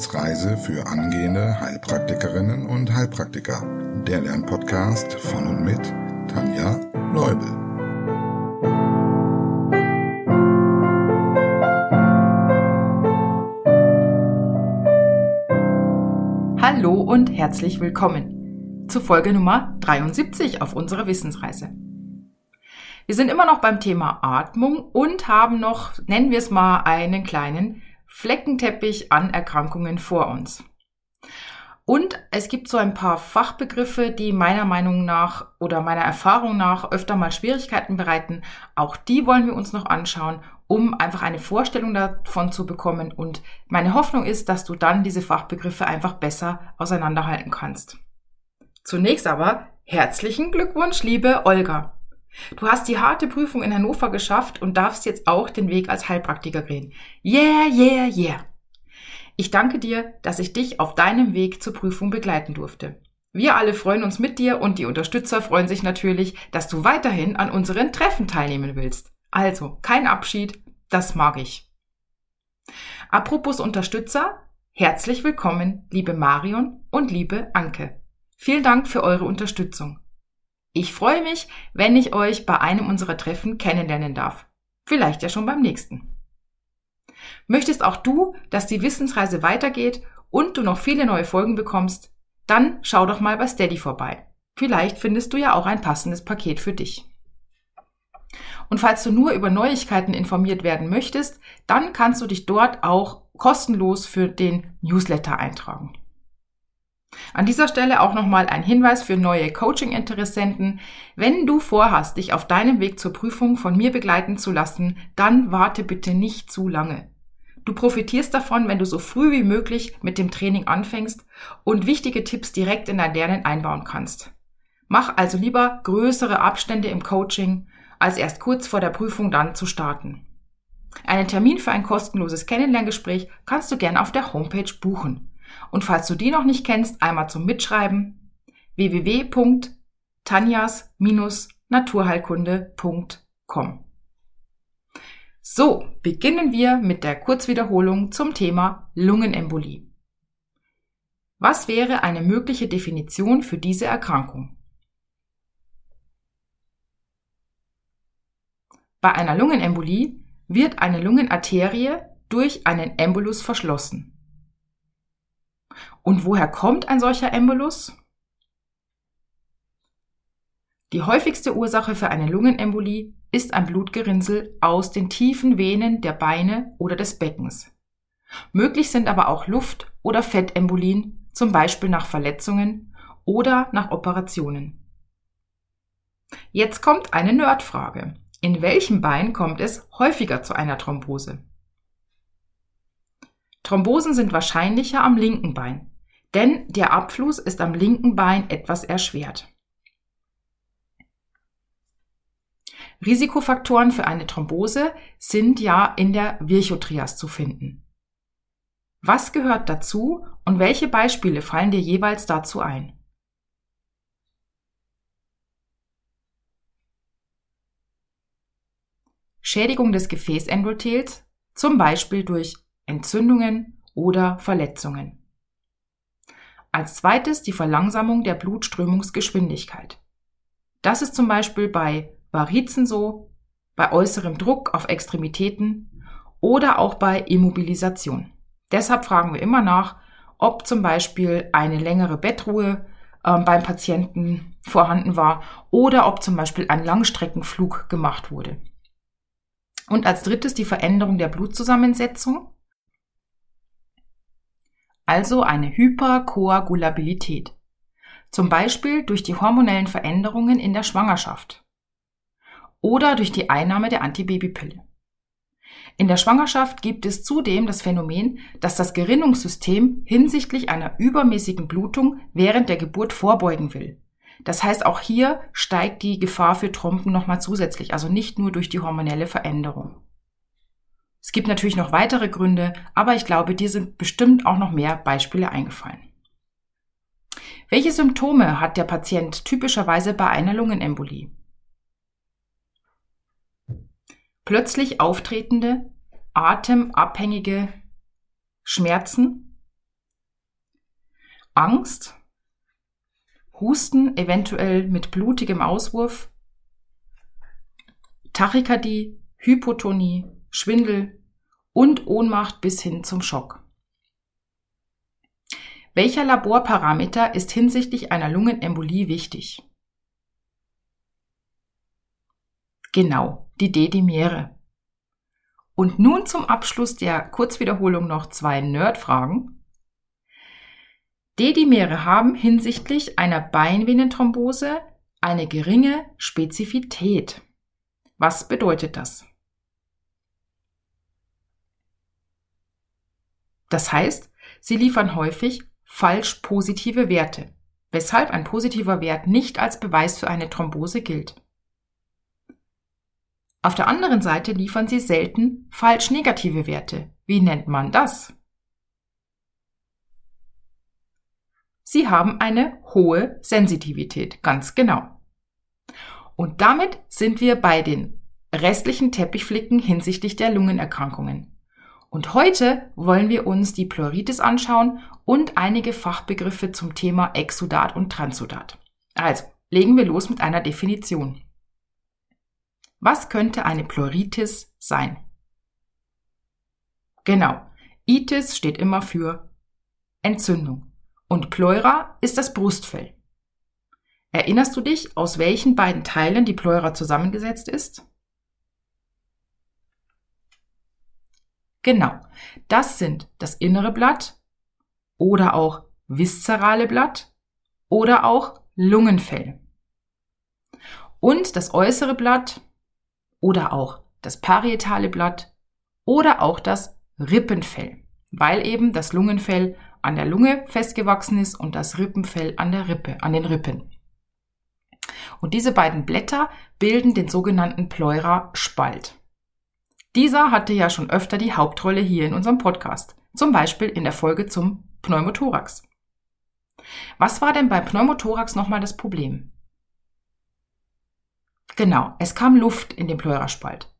Wissensreise für angehende Heilpraktikerinnen und Heilpraktiker. Der Lernpodcast von und mit Tanja Leubel. Hallo und herzlich willkommen zu Folge Nummer 73 auf unserer Wissensreise. Wir sind immer noch beim Thema Atmung und haben noch, nennen wir es mal, einen kleinen Fleckenteppich an Erkrankungen vor uns. Und es gibt so ein paar Fachbegriffe, die meiner Meinung nach oder meiner Erfahrung nach öfter mal Schwierigkeiten bereiten. Auch die wollen wir uns noch anschauen, um einfach eine Vorstellung davon zu bekommen. Und meine Hoffnung ist, dass du dann diese Fachbegriffe einfach besser auseinanderhalten kannst. Zunächst aber herzlichen Glückwunsch, liebe Olga. Du hast die harte Prüfung in Hannover geschafft und darfst jetzt auch den Weg als Heilpraktiker gehen. Yeah, yeah, yeah. Ich danke dir, dass ich dich auf deinem Weg zur Prüfung begleiten durfte. Wir alle freuen uns mit dir und die Unterstützer freuen sich natürlich, dass du weiterhin an unseren Treffen teilnehmen willst. Also, kein Abschied, das mag ich. Apropos Unterstützer, herzlich willkommen, liebe Marion und liebe Anke. Vielen Dank für eure Unterstützung. Ich freue mich, wenn ich euch bei einem unserer Treffen kennenlernen darf. Vielleicht ja schon beim nächsten. Möchtest auch du, dass die Wissensreise weitergeht und du noch viele neue Folgen bekommst? Dann schau doch mal bei Steady vorbei. Vielleicht findest du ja auch ein passendes Paket für dich. Und falls du nur über Neuigkeiten informiert werden möchtest, dann kannst du dich dort auch kostenlos für den Newsletter eintragen. An dieser Stelle auch nochmal ein Hinweis für neue Coaching-Interessenten. Wenn du vorhast, dich auf deinem Weg zur Prüfung von mir begleiten zu lassen, dann warte bitte nicht zu lange. Du profitierst davon, wenn du so früh wie möglich mit dem Training anfängst und wichtige Tipps direkt in dein Lernen einbauen kannst. Mach also lieber größere Abstände im Coaching, als erst kurz vor der Prüfung dann zu starten. Einen Termin für ein kostenloses Kennenlerngespräch kannst du gern auf der Homepage buchen. Und falls du die noch nicht kennst, einmal zum Mitschreiben www.tanjas-naturheilkunde.com. So, beginnen wir mit der Kurzwiederholung zum Thema Lungenembolie. Was wäre eine mögliche Definition für diese Erkrankung? Bei einer Lungenembolie wird eine Lungenarterie durch einen Embolus verschlossen. Und woher kommt ein solcher Embolus? Die häufigste Ursache für eine Lungenembolie ist ein Blutgerinnsel aus den tiefen Venen der Beine oder des Beckens. Möglich sind aber auch Luft- oder Fettembolien, zum Beispiel nach Verletzungen oder nach Operationen. Jetzt kommt eine Nerdfrage. In welchem Bein kommt es häufiger zu einer Thrombose? Thrombosen sind wahrscheinlicher am linken Bein, denn der Abfluss ist am linken Bein etwas erschwert. Risikofaktoren für eine Thrombose sind ja in der Virchotrias zu finden. Was gehört dazu und welche Beispiele fallen dir jeweils dazu ein? Schädigung des Gefäßendothels, zum Beispiel durch Entzündungen oder Verletzungen. Als zweites die Verlangsamung der Blutströmungsgeschwindigkeit. Das ist zum Beispiel bei Varizen so, bei äußerem Druck auf Extremitäten oder auch bei Immobilisation. Deshalb fragen wir immer nach, ob zum Beispiel eine längere Bettruhe äh, beim Patienten vorhanden war oder ob zum Beispiel ein Langstreckenflug gemacht wurde. Und als drittes die Veränderung der Blutzusammensetzung also eine Hyperkoagulabilität, zum Beispiel durch die hormonellen Veränderungen in der Schwangerschaft oder durch die Einnahme der Antibabypille. In der Schwangerschaft gibt es zudem das Phänomen, dass das Gerinnungssystem hinsichtlich einer übermäßigen Blutung während der Geburt vorbeugen will. Das heißt, auch hier steigt die Gefahr für Trompen nochmal zusätzlich, also nicht nur durch die hormonelle Veränderung. Es gibt natürlich noch weitere Gründe, aber ich glaube, dir sind bestimmt auch noch mehr Beispiele eingefallen. Welche Symptome hat der Patient typischerweise bei einer Lungenembolie? Plötzlich auftretende, atemabhängige Schmerzen, Angst, Husten, eventuell mit blutigem Auswurf, Tachykardie, Hypotonie, Schwindel und Ohnmacht bis hin zum Schock. Welcher Laborparameter ist hinsichtlich einer Lungenembolie wichtig? Genau, die D-Dimere. Und nun zum Abschluss der Kurzwiederholung noch zwei Nerdfragen. D-Dimere haben hinsichtlich einer Beinvenenthrombose eine geringe Spezifität. Was bedeutet das? Das heißt, sie liefern häufig falsch positive Werte, weshalb ein positiver Wert nicht als Beweis für eine Thrombose gilt. Auf der anderen Seite liefern sie selten falsch negative Werte. Wie nennt man das? Sie haben eine hohe Sensitivität, ganz genau. Und damit sind wir bei den restlichen Teppichflicken hinsichtlich der Lungenerkrankungen. Und heute wollen wir uns die Pleuritis anschauen und einige Fachbegriffe zum Thema Exudat und Transudat. Also, legen wir los mit einer Definition. Was könnte eine Pleuritis sein? Genau, Itis steht immer für Entzündung und Pleura ist das Brustfell. Erinnerst du dich, aus welchen beiden Teilen die Pleura zusammengesetzt ist? Genau, das sind das innere Blatt oder auch viszerale Blatt oder auch Lungenfell. Und das äußere Blatt oder auch das parietale Blatt oder auch das Rippenfell, weil eben das Lungenfell an der Lunge festgewachsen ist und das Rippenfell an der Rippe, an den Rippen. Und diese beiden Blätter bilden den sogenannten Pleura-Spalt. Dieser hatte ja schon öfter die Hauptrolle hier in unserem Podcast, zum Beispiel in der Folge zum Pneumothorax. Was war denn bei Pneumothorax nochmal das Problem? Genau, es kam Luft in den Pleuraspalt.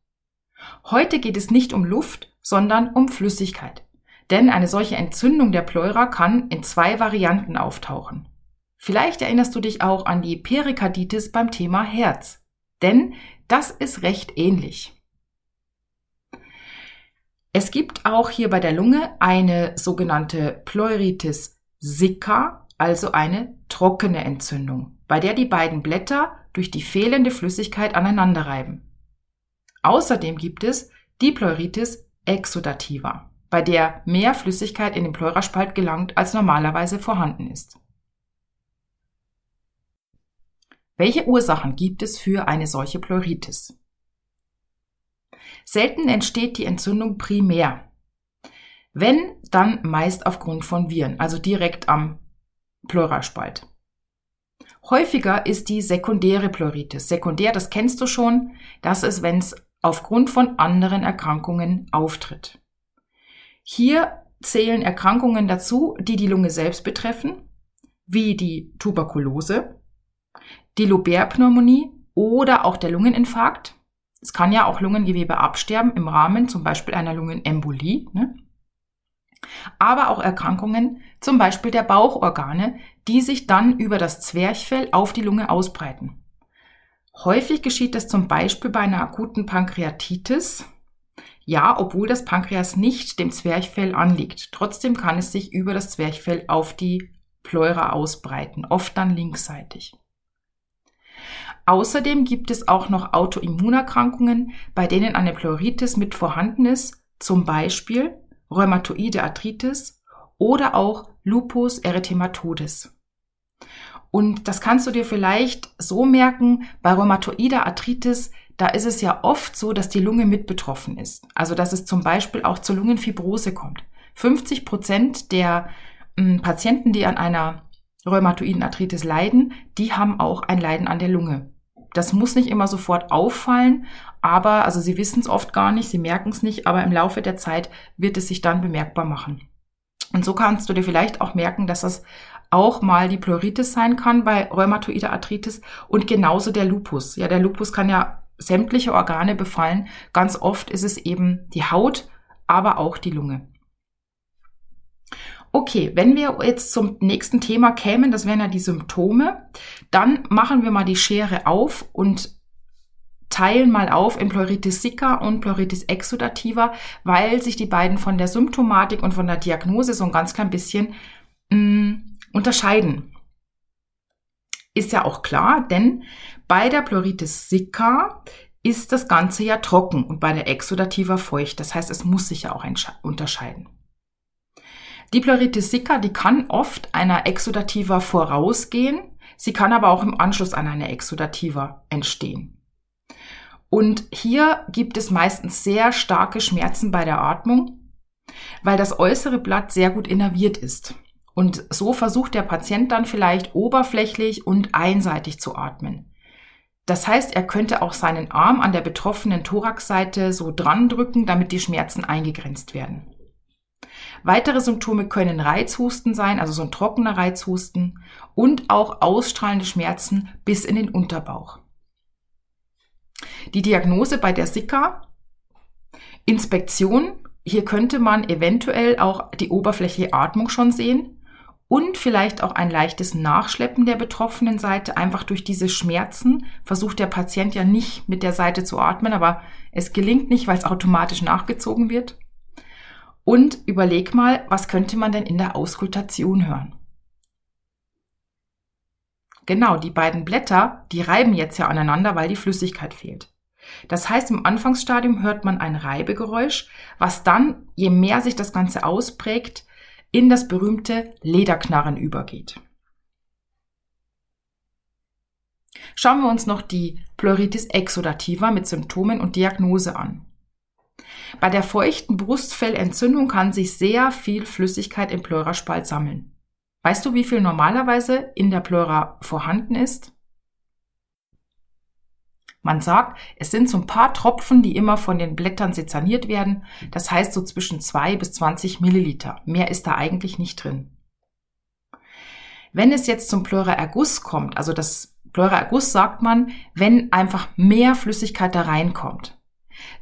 Heute geht es nicht um Luft, sondern um Flüssigkeit. Denn eine solche Entzündung der Pleura kann in zwei Varianten auftauchen. Vielleicht erinnerst du dich auch an die Perikarditis beim Thema Herz. Denn das ist recht ähnlich. Es gibt auch hier bei der Lunge eine sogenannte Pleuritis sicca, also eine trockene Entzündung, bei der die beiden Blätter durch die fehlende Flüssigkeit aneinanderreiben. Außerdem gibt es die Pleuritis exudativa, bei der mehr Flüssigkeit in den Pleuraspalt gelangt, als normalerweise vorhanden ist. Welche Ursachen gibt es für eine solche Pleuritis? Selten entsteht die Entzündung primär. Wenn, dann meist aufgrund von Viren, also direkt am Pleuraspalt. Häufiger ist die sekundäre Pleuritis. Sekundär, das kennst du schon, das ist, wenn es aufgrund von anderen Erkrankungen auftritt. Hier zählen Erkrankungen dazu, die die Lunge selbst betreffen, wie die Tuberkulose, die Lobärpneumonie oder auch der Lungeninfarkt. Es kann ja auch Lungengewebe absterben im Rahmen zum Beispiel einer Lungenembolie. Ne? Aber auch Erkrankungen, zum Beispiel der Bauchorgane, die sich dann über das Zwerchfell auf die Lunge ausbreiten. Häufig geschieht das zum Beispiel bei einer akuten Pankreatitis. Ja, obwohl das Pankreas nicht dem Zwerchfell anliegt. Trotzdem kann es sich über das Zwerchfell auf die Pleura ausbreiten, oft dann linksseitig. Außerdem gibt es auch noch Autoimmunerkrankungen, bei denen eine Pleuritis mit vorhanden ist, zum Beispiel rheumatoide Arthritis oder auch Lupus erythematodes. Und das kannst du dir vielleicht so merken, bei rheumatoider Arthritis, da ist es ja oft so, dass die Lunge mit betroffen ist. Also, dass es zum Beispiel auch zur Lungenfibrose kommt. 50 Prozent der hm, Patienten, die an einer rheumatoiden Arthritis leiden, die haben auch ein Leiden an der Lunge. Das muss nicht immer sofort auffallen, aber, also sie wissen es oft gar nicht, sie merken es nicht, aber im Laufe der Zeit wird es sich dann bemerkbar machen. Und so kannst du dir vielleicht auch merken, dass das auch mal die Pleuritis sein kann bei rheumatoider Arthritis und genauso der Lupus. Ja, der Lupus kann ja sämtliche Organe befallen. Ganz oft ist es eben die Haut, aber auch die Lunge. Okay, wenn wir jetzt zum nächsten Thema kämen, das wären ja die Symptome, dann machen wir mal die Schere auf und teilen mal auf in Pleuritis sicca und Pleuritis exudativa, weil sich die beiden von der Symptomatik und von der Diagnose so ein ganz klein bisschen mh, mm, unterscheiden. Ist ja auch klar, denn bei der Pleuritis sicca ist das Ganze ja trocken und bei der exudativa feucht. Das heißt, es muss sich ja auch unterscheiden. Die Pleuritis sicca, die kann oft einer exudativa vorausgehen, sie kann aber auch im Anschluss an eine exudativa entstehen. Und hier gibt es meistens sehr starke Schmerzen bei der Atmung, weil das äußere Blatt sehr gut innerviert ist. Und so versucht der Patient dann vielleicht oberflächlich und einseitig zu atmen. Das heißt, er könnte auch seinen Arm an der betroffenen Thoraxseite so dran drücken, damit die Schmerzen eingegrenzt werden. Weitere Symptome können Reizhusten sein, also so ein trockener Reizhusten und auch ausstrahlende Schmerzen bis in den Unterbauch. Die Diagnose bei der Sika, Inspektion, hier könnte man eventuell auch die oberflächliche Atmung schon sehen und vielleicht auch ein leichtes Nachschleppen der betroffenen Seite. Einfach durch diese Schmerzen versucht der Patient ja nicht mit der Seite zu atmen, aber es gelingt nicht, weil es automatisch nachgezogen wird. Und überleg mal, was könnte man denn in der Auskultation hören? Genau, die beiden Blätter, die reiben jetzt ja aneinander, weil die Flüssigkeit fehlt. Das heißt, im Anfangsstadium hört man ein Reibegeräusch, was dann, je mehr sich das Ganze ausprägt, in das berühmte Lederknarren übergeht. Schauen wir uns noch die Pleuritis exudativa mit Symptomen und Diagnose an. Bei der feuchten Brustfellentzündung kann sich sehr viel Flüssigkeit im Pleuraspalt sammeln. Weißt du, wie viel normalerweise in der Pleura vorhanden ist? Man sagt, es sind so ein paar Tropfen, die immer von den Blättern sezerniert werden. Das heißt so zwischen zwei bis 20 Milliliter. Mehr ist da eigentlich nicht drin. Wenn es jetzt zum Pleuraerguss kommt, also das Pleuraerguss sagt man, wenn einfach mehr Flüssigkeit da reinkommt,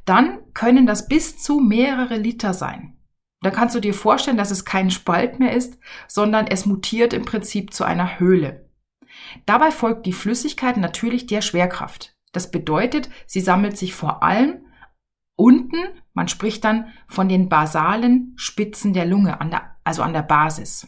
dann können das bis zu mehrere Liter sein. Da kannst du dir vorstellen, dass es kein Spalt mehr ist, sondern es mutiert im Prinzip zu einer Höhle. Dabei folgt die Flüssigkeit natürlich der Schwerkraft. Das bedeutet, sie sammelt sich vor allem unten, man spricht dann von den basalen Spitzen der Lunge, an der, also an der Basis.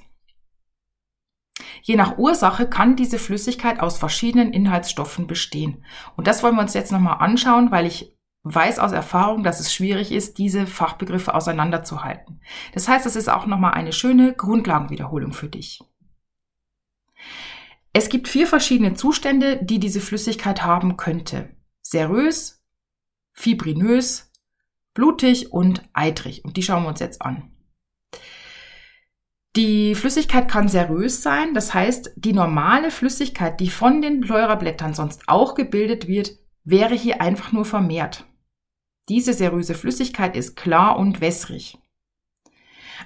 Je nach Ursache kann diese Flüssigkeit aus verschiedenen Inhaltsstoffen bestehen. Und das wollen wir uns jetzt nochmal anschauen, weil ich weiß aus Erfahrung, dass es schwierig ist, diese Fachbegriffe auseinanderzuhalten. Das heißt, es ist auch nochmal eine schöne Grundlagenwiederholung für dich. Es gibt vier verschiedene Zustände, die diese Flüssigkeit haben könnte. Serös, fibrinös, blutig und eitrig. Und die schauen wir uns jetzt an. Die Flüssigkeit kann serös sein, das heißt, die normale Flüssigkeit, die von den Pleurablättern sonst auch gebildet wird, wäre hier einfach nur vermehrt. Diese seröse Flüssigkeit ist klar und wässrig.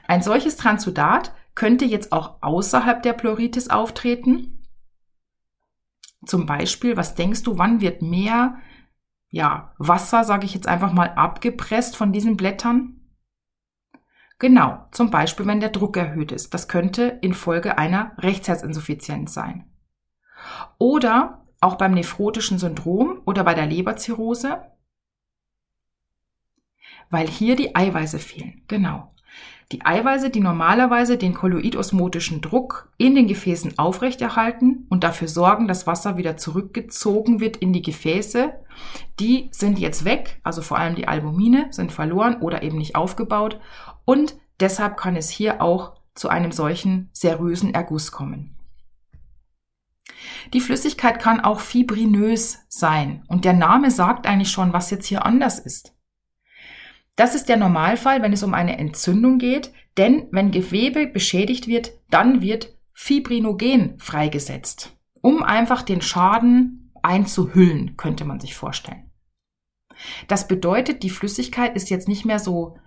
Ein solches Transudat könnte jetzt auch außerhalb der Pleuritis auftreten zum Beispiel, was denkst du, wann wird mehr ja, Wasser, sage ich jetzt einfach mal, abgepresst von diesen Blättern? Genau, zum Beispiel, wenn der Druck erhöht ist. Das könnte infolge einer Rechtsherzinsuffizienz sein. Oder auch beim nephrotischen Syndrom oder bei der Leberzirrhose, weil hier die Eiweiße fehlen. Genau. Die Eiweiße, die normalerweise den kolloidosmotischen Druck in den Gefäßen aufrechterhalten und dafür sorgen, dass Wasser wieder zurückgezogen wird in die Gefäße, die sind jetzt weg, also vor allem die Albumine sind verloren oder eben nicht aufgebaut und deshalb kann es hier auch zu einem solchen serösen Erguss kommen. Die Flüssigkeit kann auch fibrinös sein und der Name sagt eigentlich schon, was jetzt hier anders ist. Das ist der Normalfall, wenn es um eine Entzündung geht, denn wenn Gewebe beschädigt wird, dann wird Fibrinogen freigesetzt, um einfach den Schaden einzuhüllen, könnte man sich vorstellen. Das bedeutet, die Flüssigkeit ist jetzt nicht mehr so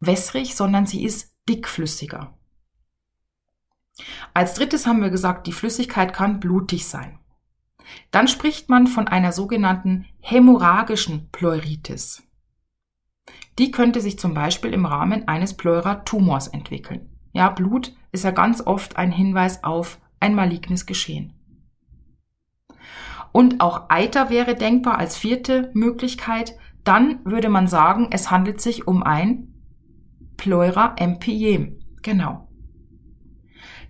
wässrig, sondern sie ist dickflüssiger. Als drittes haben wir gesagt, die Flüssigkeit kann blutig sein. Dann spricht man von einer sogenannten hämorrhagischen Pleuritis. Die könnte sich zum Beispiel im Rahmen eines Pleuratumors entwickeln. Ja, Blut ist ja ganz oft ein Hinweis auf ein malignes Geschehen. Und auch Eiter wäre denkbar als vierte Möglichkeit. Dann würde man sagen, es handelt sich um ein Pleura empyem. Genau.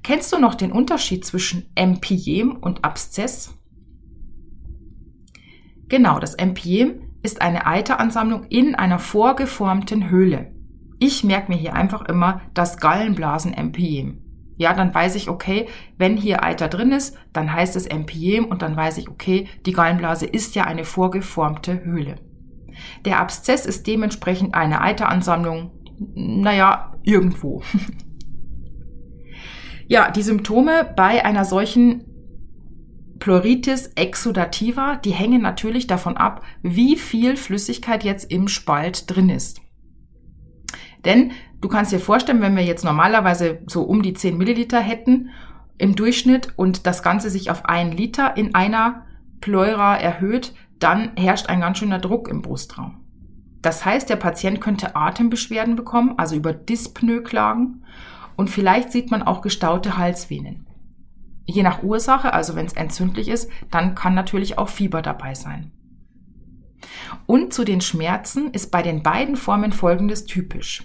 Kennst du noch den Unterschied zwischen Empyem und Abszess? Genau, das Empyem ist eine Eiteransammlung in einer vorgeformten Höhle. Ich merke mir hier einfach immer das Gallenblasen-Empyem. Ja, dann weiß ich, okay, wenn hier Eiter drin ist, dann heißt es Empyem und dann weiß ich, okay, die Gallenblase ist ja eine vorgeformte Höhle. Der Abszess ist dementsprechend eine Eiteransammlung, naja, irgendwo. ja, die Symptome bei einer solchen Pleuritis exudativa, die hängen natürlich davon ab, wie viel Flüssigkeit jetzt im Spalt drin ist. Denn du kannst dir vorstellen, wenn wir jetzt normalerweise so um die 10 Milliliter hätten im Durchschnitt und das Ganze sich auf einen Liter in einer Pleura erhöht, dann herrscht ein ganz schöner Druck im Brustraum. Das heißt, der Patient könnte Atembeschwerden bekommen, also über Dyspnoe klagen und vielleicht sieht man auch gestaute Halsvenen. Je nach Ursache, also wenn es entzündlich ist, dann kann natürlich auch Fieber dabei sein. Und zu den Schmerzen ist bei den beiden Formen folgendes typisch.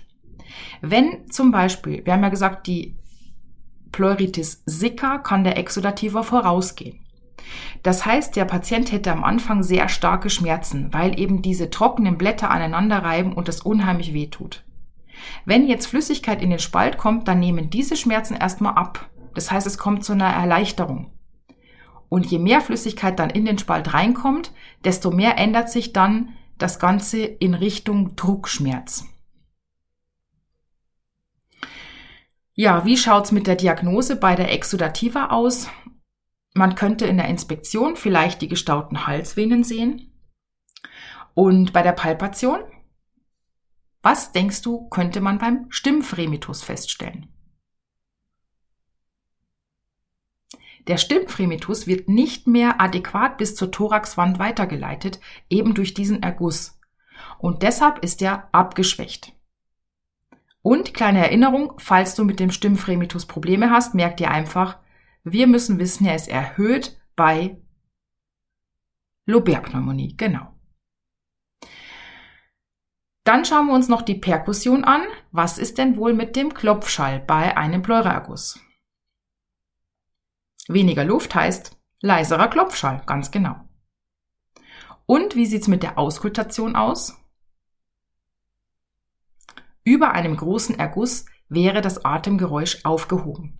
Wenn zum Beispiel, wir haben ja gesagt, die Pleuritis sicca kann der Exudativa vorausgehen. Das heißt, der Patient hätte am Anfang sehr starke Schmerzen, weil eben diese trockenen Blätter aneinander reiben und das unheimlich wehtut. Wenn jetzt Flüssigkeit in den Spalt kommt, dann nehmen diese Schmerzen erstmal ab. Das heißt, es kommt zu einer Erleichterung. Und je mehr Flüssigkeit dann in den Spalt reinkommt, desto mehr ändert sich dann das Ganze in Richtung Druckschmerz. Ja, wie schaut's mit der Diagnose bei der Exudativa aus? Man könnte in der Inspektion vielleicht die gestauten Halsvenen sehen. Und bei der Palpation? Was denkst du, könnte man beim Stimmfremitus feststellen? Der Stimmfremitus wird nicht mehr adäquat bis zur Thoraxwand weitergeleitet, eben durch diesen Erguss. Und deshalb ist er abgeschwächt. Und kleine Erinnerung, falls du mit dem Stimmfremitus Probleme hast, merk dir einfach, wir müssen wissen, er ist erhöht bei Lobärpneumonie. Genau. Dann schauen wir uns noch die Perkussion an. Was ist denn wohl mit dem Klopfschall bei einem Pleuraerguss? Weniger Luft heißt leiserer Klopfschall, ganz genau. Und wie sieht's mit der Auskultation aus? Über einem großen Erguss wäre das Atemgeräusch aufgehoben.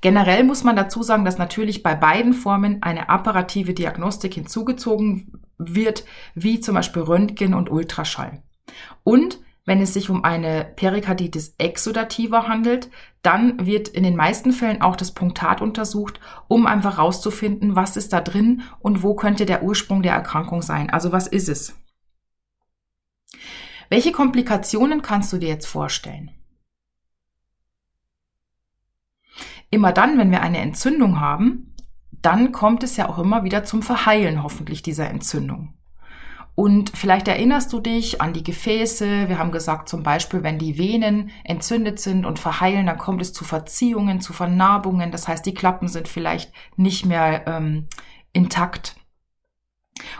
Generell muss man dazu sagen, dass natürlich bei beiden Formen eine apparative Diagnostik hinzugezogen wird, wie zum Beispiel Röntgen und Ultraschall. Und wenn es sich um eine Perikarditis exudativa handelt, dann wird in den meisten Fällen auch das Punktat untersucht, um einfach herauszufinden, was ist da drin und wo könnte der Ursprung der Erkrankung sein. Also was ist es? Welche Komplikationen kannst du dir jetzt vorstellen? Immer dann, wenn wir eine Entzündung haben, dann kommt es ja auch immer wieder zum Verheilen hoffentlich dieser Entzündung. Und vielleicht erinnerst du dich an die Gefäße. Wir haben gesagt, zum Beispiel, wenn die Venen entzündet sind und verheilen, dann kommt es zu Verziehungen, zu Vernarbungen. Das heißt, die Klappen sind vielleicht nicht mehr ähm, intakt.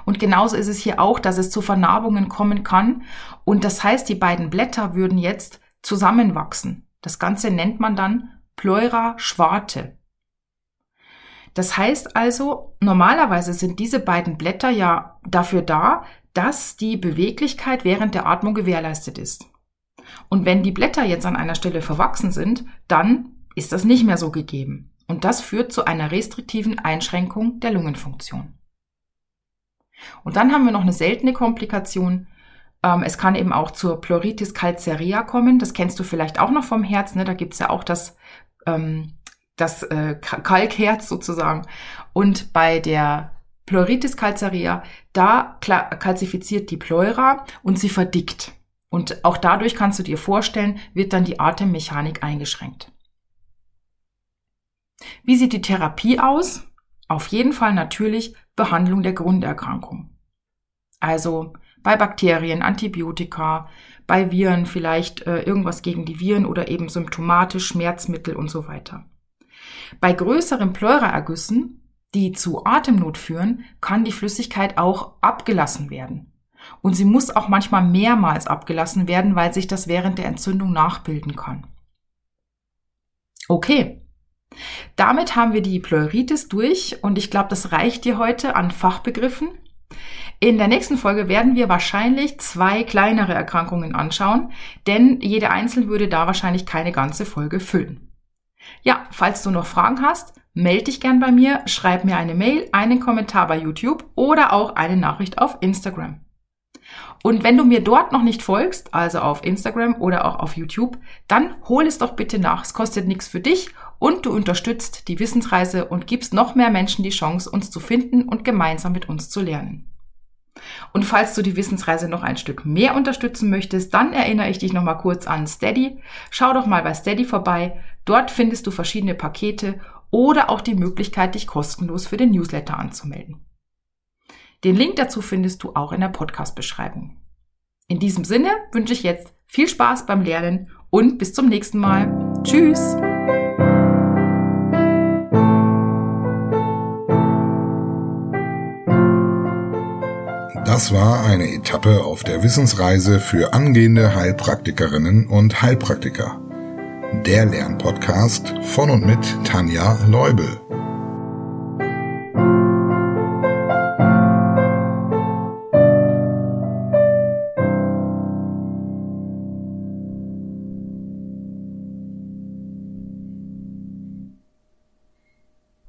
Und genauso ist es hier auch, dass es zu Vernarbungen kommen kann. Und das heißt, die beiden Blätter würden jetzt zusammenwachsen. Das Ganze nennt man dann Pleura schwarte. Das heißt also, normalerweise sind diese beiden Blätter ja dafür da, dass die Beweglichkeit während der Atmung gewährleistet ist. Und wenn die Blätter jetzt an einer Stelle verwachsen sind, dann ist das nicht mehr so gegeben. Und das führt zu einer restriktiven Einschränkung der Lungenfunktion. Und dann haben wir noch eine seltene Komplikation. Ähm, es kann eben auch zur Pleuritis calcarea kommen. Das kennst du vielleicht auch noch vom Herz. Ne? Da gibt's ja auch das, ähm, das äh, Kalkherz sozusagen. Und bei der Pleuritis calcarea, da kalzifiziert die Pleura und sie verdickt. Und auch dadurch kannst du dir vorstellen, wird dann die Atemmechanik eingeschränkt. Wie sieht die Therapie aus? Auf jeden Fall natürlich Behandlung der Grunderkrankung. Also bei Bakterien Antibiotika, bei Viren vielleicht äh, irgendwas gegen die Viren oder eben symptomatisch Schmerzmittel und so weiter. Bei größeren Pleuraergüssen, die zu Atemnot führen, kann die Flüssigkeit auch abgelassen werden. Und sie muss auch manchmal mehrmals abgelassen werden, weil sich das während der Entzündung nachbilden kann. Okay. Damit haben wir die Pleuritis durch und ich glaube, das reicht dir heute an Fachbegriffen. In der nächsten Folge werden wir wahrscheinlich zwei kleinere Erkrankungen anschauen, denn jede einzeln würde da wahrscheinlich keine ganze Folge füllen. Ja, falls du noch Fragen hast, melde dich gern bei mir, schreib mir eine Mail, einen Kommentar bei YouTube oder auch eine Nachricht auf Instagram. Und wenn du mir dort noch nicht folgst, also auf Instagram oder auch auf YouTube, dann hol es doch bitte nach. Es kostet nichts für dich und du unterstützt die Wissensreise und gibst noch mehr Menschen die Chance, uns zu finden und gemeinsam mit uns zu lernen. Und falls du die Wissensreise noch ein Stück mehr unterstützen möchtest, dann erinnere ich dich noch mal kurz an Steady. Schau doch mal bei Steady vorbei. Dort findest du verschiedene Pakete oder auch die Möglichkeit, dich kostenlos für den Newsletter anzumelden. Den Link dazu findest du auch in der Podcast-Beschreibung. In diesem Sinne wünsche ich jetzt viel Spaß beim Lernen und bis zum nächsten Mal. Tschüss! Das war eine Etappe auf der Wissensreise für angehende Heilpraktikerinnen und Heilpraktiker. Der Lernpodcast von und mit Tanja Leubel.